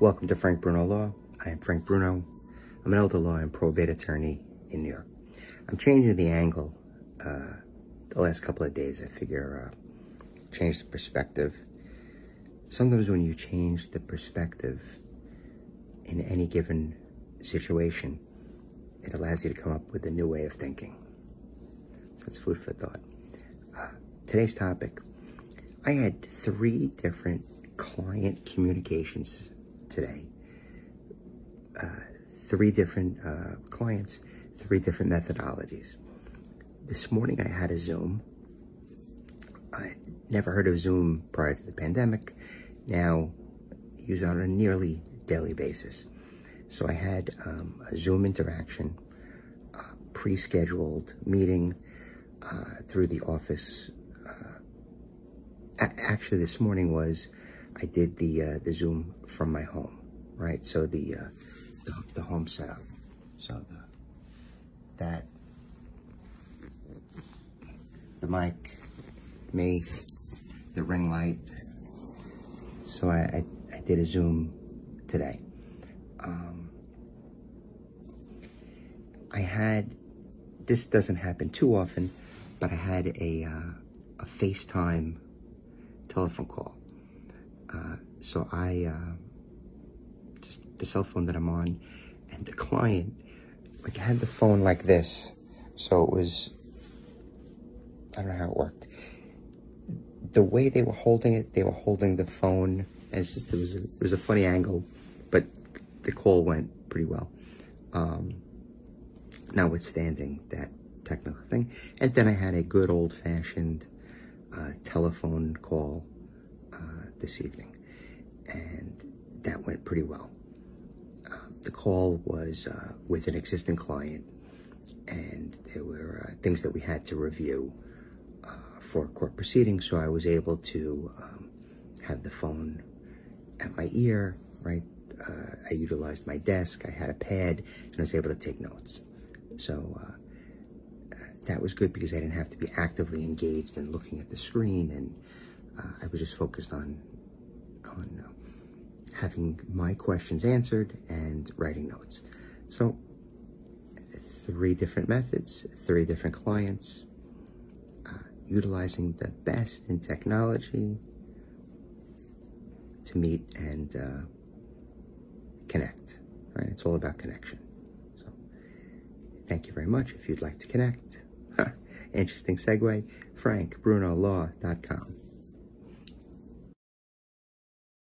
Welcome to Frank Bruno Law. I am Frank Bruno. I'm an elder law and probate attorney in New York. I'm changing the angle uh, the last couple of days. I figure uh, change the perspective. Sometimes when you change the perspective in any given situation, it allows you to come up with a new way of thinking. So it's food for thought. Uh, today's topic I had three different client communications today. Uh, three different uh, clients, three different methodologies. This morning I had a Zoom. I never heard of Zoom prior to the pandemic. Now use it on a nearly daily basis. So I had um, a Zoom interaction, pre-scheduled meeting uh, through the office. Uh, actually, this morning was I did the uh, the Zoom from my home, right? So the uh, the, the home setup. So the that the mic, me, the ring light. So I, I, I did a Zoom today. Um, I had, this doesn't happen too often, but I had a, uh, a FaceTime telephone call. So I, uh, just the cell phone that I'm on, and the client, like I had the phone like this. So it was, I don't know how it worked. The way they were holding it, they were holding the phone. And it's just, it was a, it was a funny angle, but the call went pretty well. Um, notwithstanding that technical thing. And then I had a good old fashioned uh, telephone call uh, this evening, and that went pretty well. Uh, the call was uh, with an existing client, and there were uh, things that we had to review uh, for court proceedings, so I was able to um, have the phone at my ear, right? I utilized my desk, I had a pad, and I was able to take notes. So uh, that was good because I didn't have to be actively engaged and looking at the screen, and uh, I was just focused on on uh, having my questions answered and writing notes. So three different methods, three different clients, uh, utilizing the best in technology to meet and uh, connect. Right? It's all about connection. So, thank you very much. If you'd like to connect, interesting segue, frankbrunolaw.com.